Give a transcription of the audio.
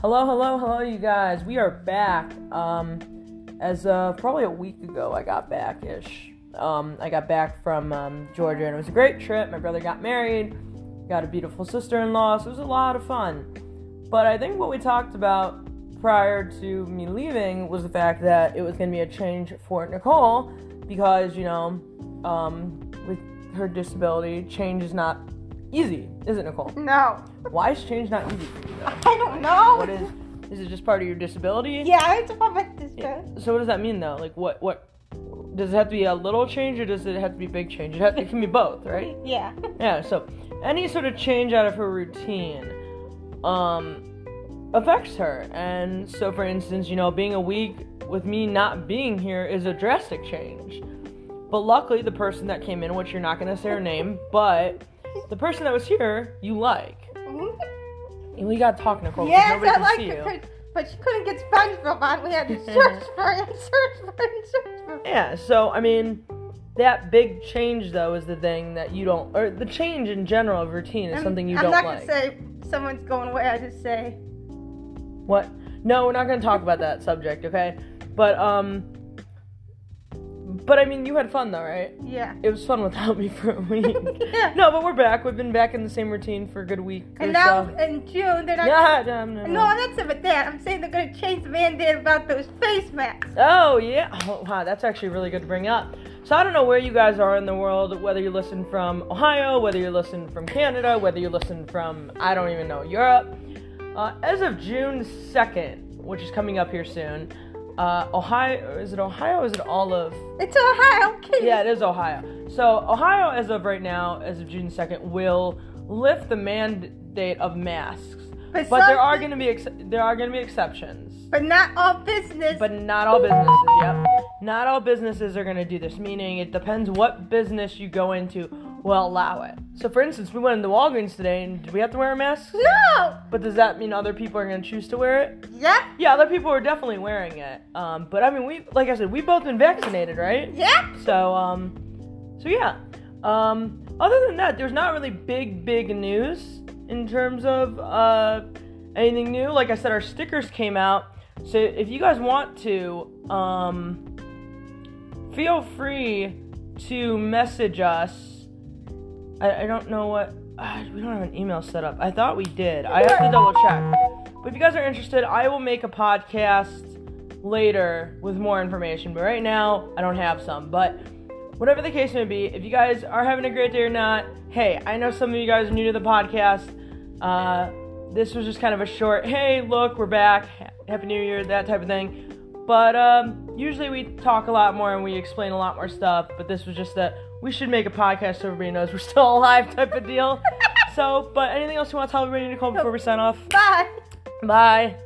Hello, hello, hello, you guys. We are back. Um, as uh, probably a week ago, I got back ish. Um, I got back from um, Georgia, and it was a great trip. My brother got married, got a beautiful sister in law, so it was a lot of fun. But I think what we talked about prior to me leaving was the fact that it was going to be a change for Nicole because, you know, um, with her disability, change is not easy, is it, Nicole? No. Why is change not easy for you, though? I don't know. What is is it just part of your disability? Yeah, it's about my sister. So what does that mean though? Like what what does it have to be a little change or does it have to be a big change? It, it can be both, right? Yeah. Yeah. So any sort of change out of her routine um affects her. And so for instance, you know, being a week with me not being here is a drastic change. But luckily the person that came in, which you're not gonna say her name, but the person that was here, you like. And we got talking to talk, Nicole. yes, I like you. but she couldn't get SpongeBob on. We had to search for it, and search for it, and search for it. Yeah, so I mean, that big change though is the thing that you don't, or the change in general of routine is I'm- something you I'm don't like. I'm not gonna say someone's going away. I just say What? No, we're not gonna talk about that subject, okay? But um, but I mean, you had fun though, right? yeah. It was fun without me for a week. yeah. no, but we're back. We've been back in the same routine for a good week. And now so. in June they're not. Yeah, no, no, No, no. I'm saying about that. I'm saying they're gonna change the mandate about those face masks. Oh yeah. Oh, wow, that's actually really good to bring up. So I don't know where you guys are in the world, whether you listen from Ohio, whether you listen from Canada, whether you listen from I don't even know Europe. Uh, as of June second, which is coming up here soon, uh, Ohio is it Ohio? Or is it all of? It's Ohio, kids. Yeah, it is Ohio. So Ohio, as of right now, as of June second, will lift the mandate of masks. But, But there are going to be ex- there are going to be exceptions. But not all business. But not all businesses, yep. Not all businesses are going to do this, meaning it depends what business you go into will allow it. So, for instance, we went into Walgreens today and did we have to wear a mask? no. But does that mean other people are going to choose to wear it? Yep. Yeah, other people are definitely wearing it. Um, but I mean, we, like I said, we've both been vaccinated, right? Yeah. So, um, so yeah. Um, other than that, there's not really big, big news in terms of uh, anything new. Like I said, our stickers came out. So if you guys want to, um, feel free to message us. I, I don't know what. Uh, we don't have an email set up. I thought we did. I have to double check. But if you guys are interested, I will make a podcast later with more information. But right now, I don't have some. But whatever the case may be, if you guys are having a great day or not, hey, I know some of you guys are new to the podcast. Uh, this was just kind of a short, hey, look, we're back. Happy New Year, that type of thing. But um, usually we talk a lot more and we explain a lot more stuff. But this was just that we should make a podcast so everybody knows we're still alive type of deal. so, but anything else you want to tell everybody, Nicole, before we sign off? Bye. Bye.